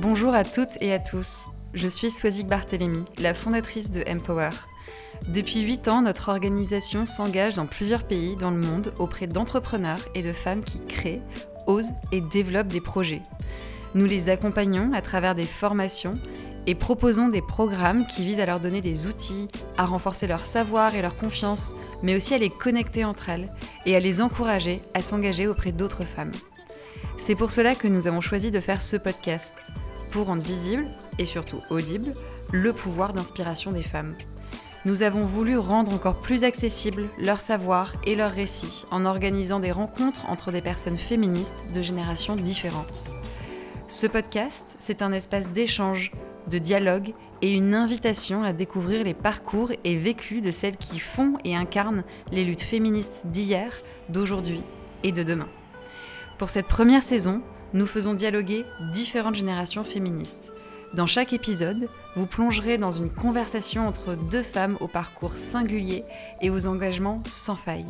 Bonjour à toutes et à tous. Je suis Swazik Barthélémy, la fondatrice de Empower. Depuis 8 ans, notre organisation s'engage dans plusieurs pays dans le monde auprès d'entrepreneurs et de femmes qui créent, osent et développent des projets. Nous les accompagnons à travers des formations et proposons des programmes qui visent à leur donner des outils, à renforcer leur savoir et leur confiance, mais aussi à les connecter entre elles et à les encourager à s'engager auprès d'autres femmes. C'est pour cela que nous avons choisi de faire ce podcast, pour rendre visible, et surtout audible, le pouvoir d'inspiration des femmes. Nous avons voulu rendre encore plus accessible leur savoir et leurs récits en organisant des rencontres entre des personnes féministes de générations différentes. Ce podcast, c'est un espace d'échange, de dialogue et une invitation à découvrir les parcours et vécus de celles qui font et incarnent les luttes féministes d'hier, d'aujourd'hui et de demain. Pour cette première saison, nous faisons dialoguer différentes générations féministes. Dans chaque épisode, vous plongerez dans une conversation entre deux femmes au parcours singulier et aux engagements sans faille.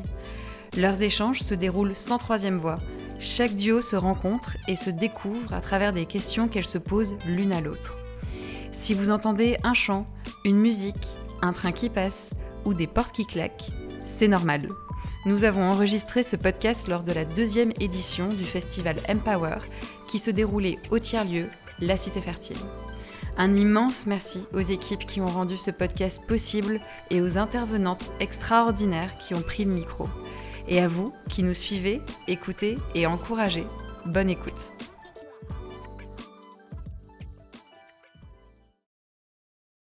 Leurs échanges se déroulent sans troisième voie. Chaque duo se rencontre et se découvre à travers des questions qu'elles se posent l'une à l'autre. Si vous entendez un chant, une musique, un train qui passe ou des portes qui claquent, c'est normal. Nous avons enregistré ce podcast lors de la deuxième édition du festival Empower qui se déroulait au tiers-lieu, la Cité Fertile. Un immense merci aux équipes qui ont rendu ce podcast possible et aux intervenantes extraordinaires qui ont pris le micro. Et à vous qui nous suivez, écoutez et encouragez. Bonne écoute.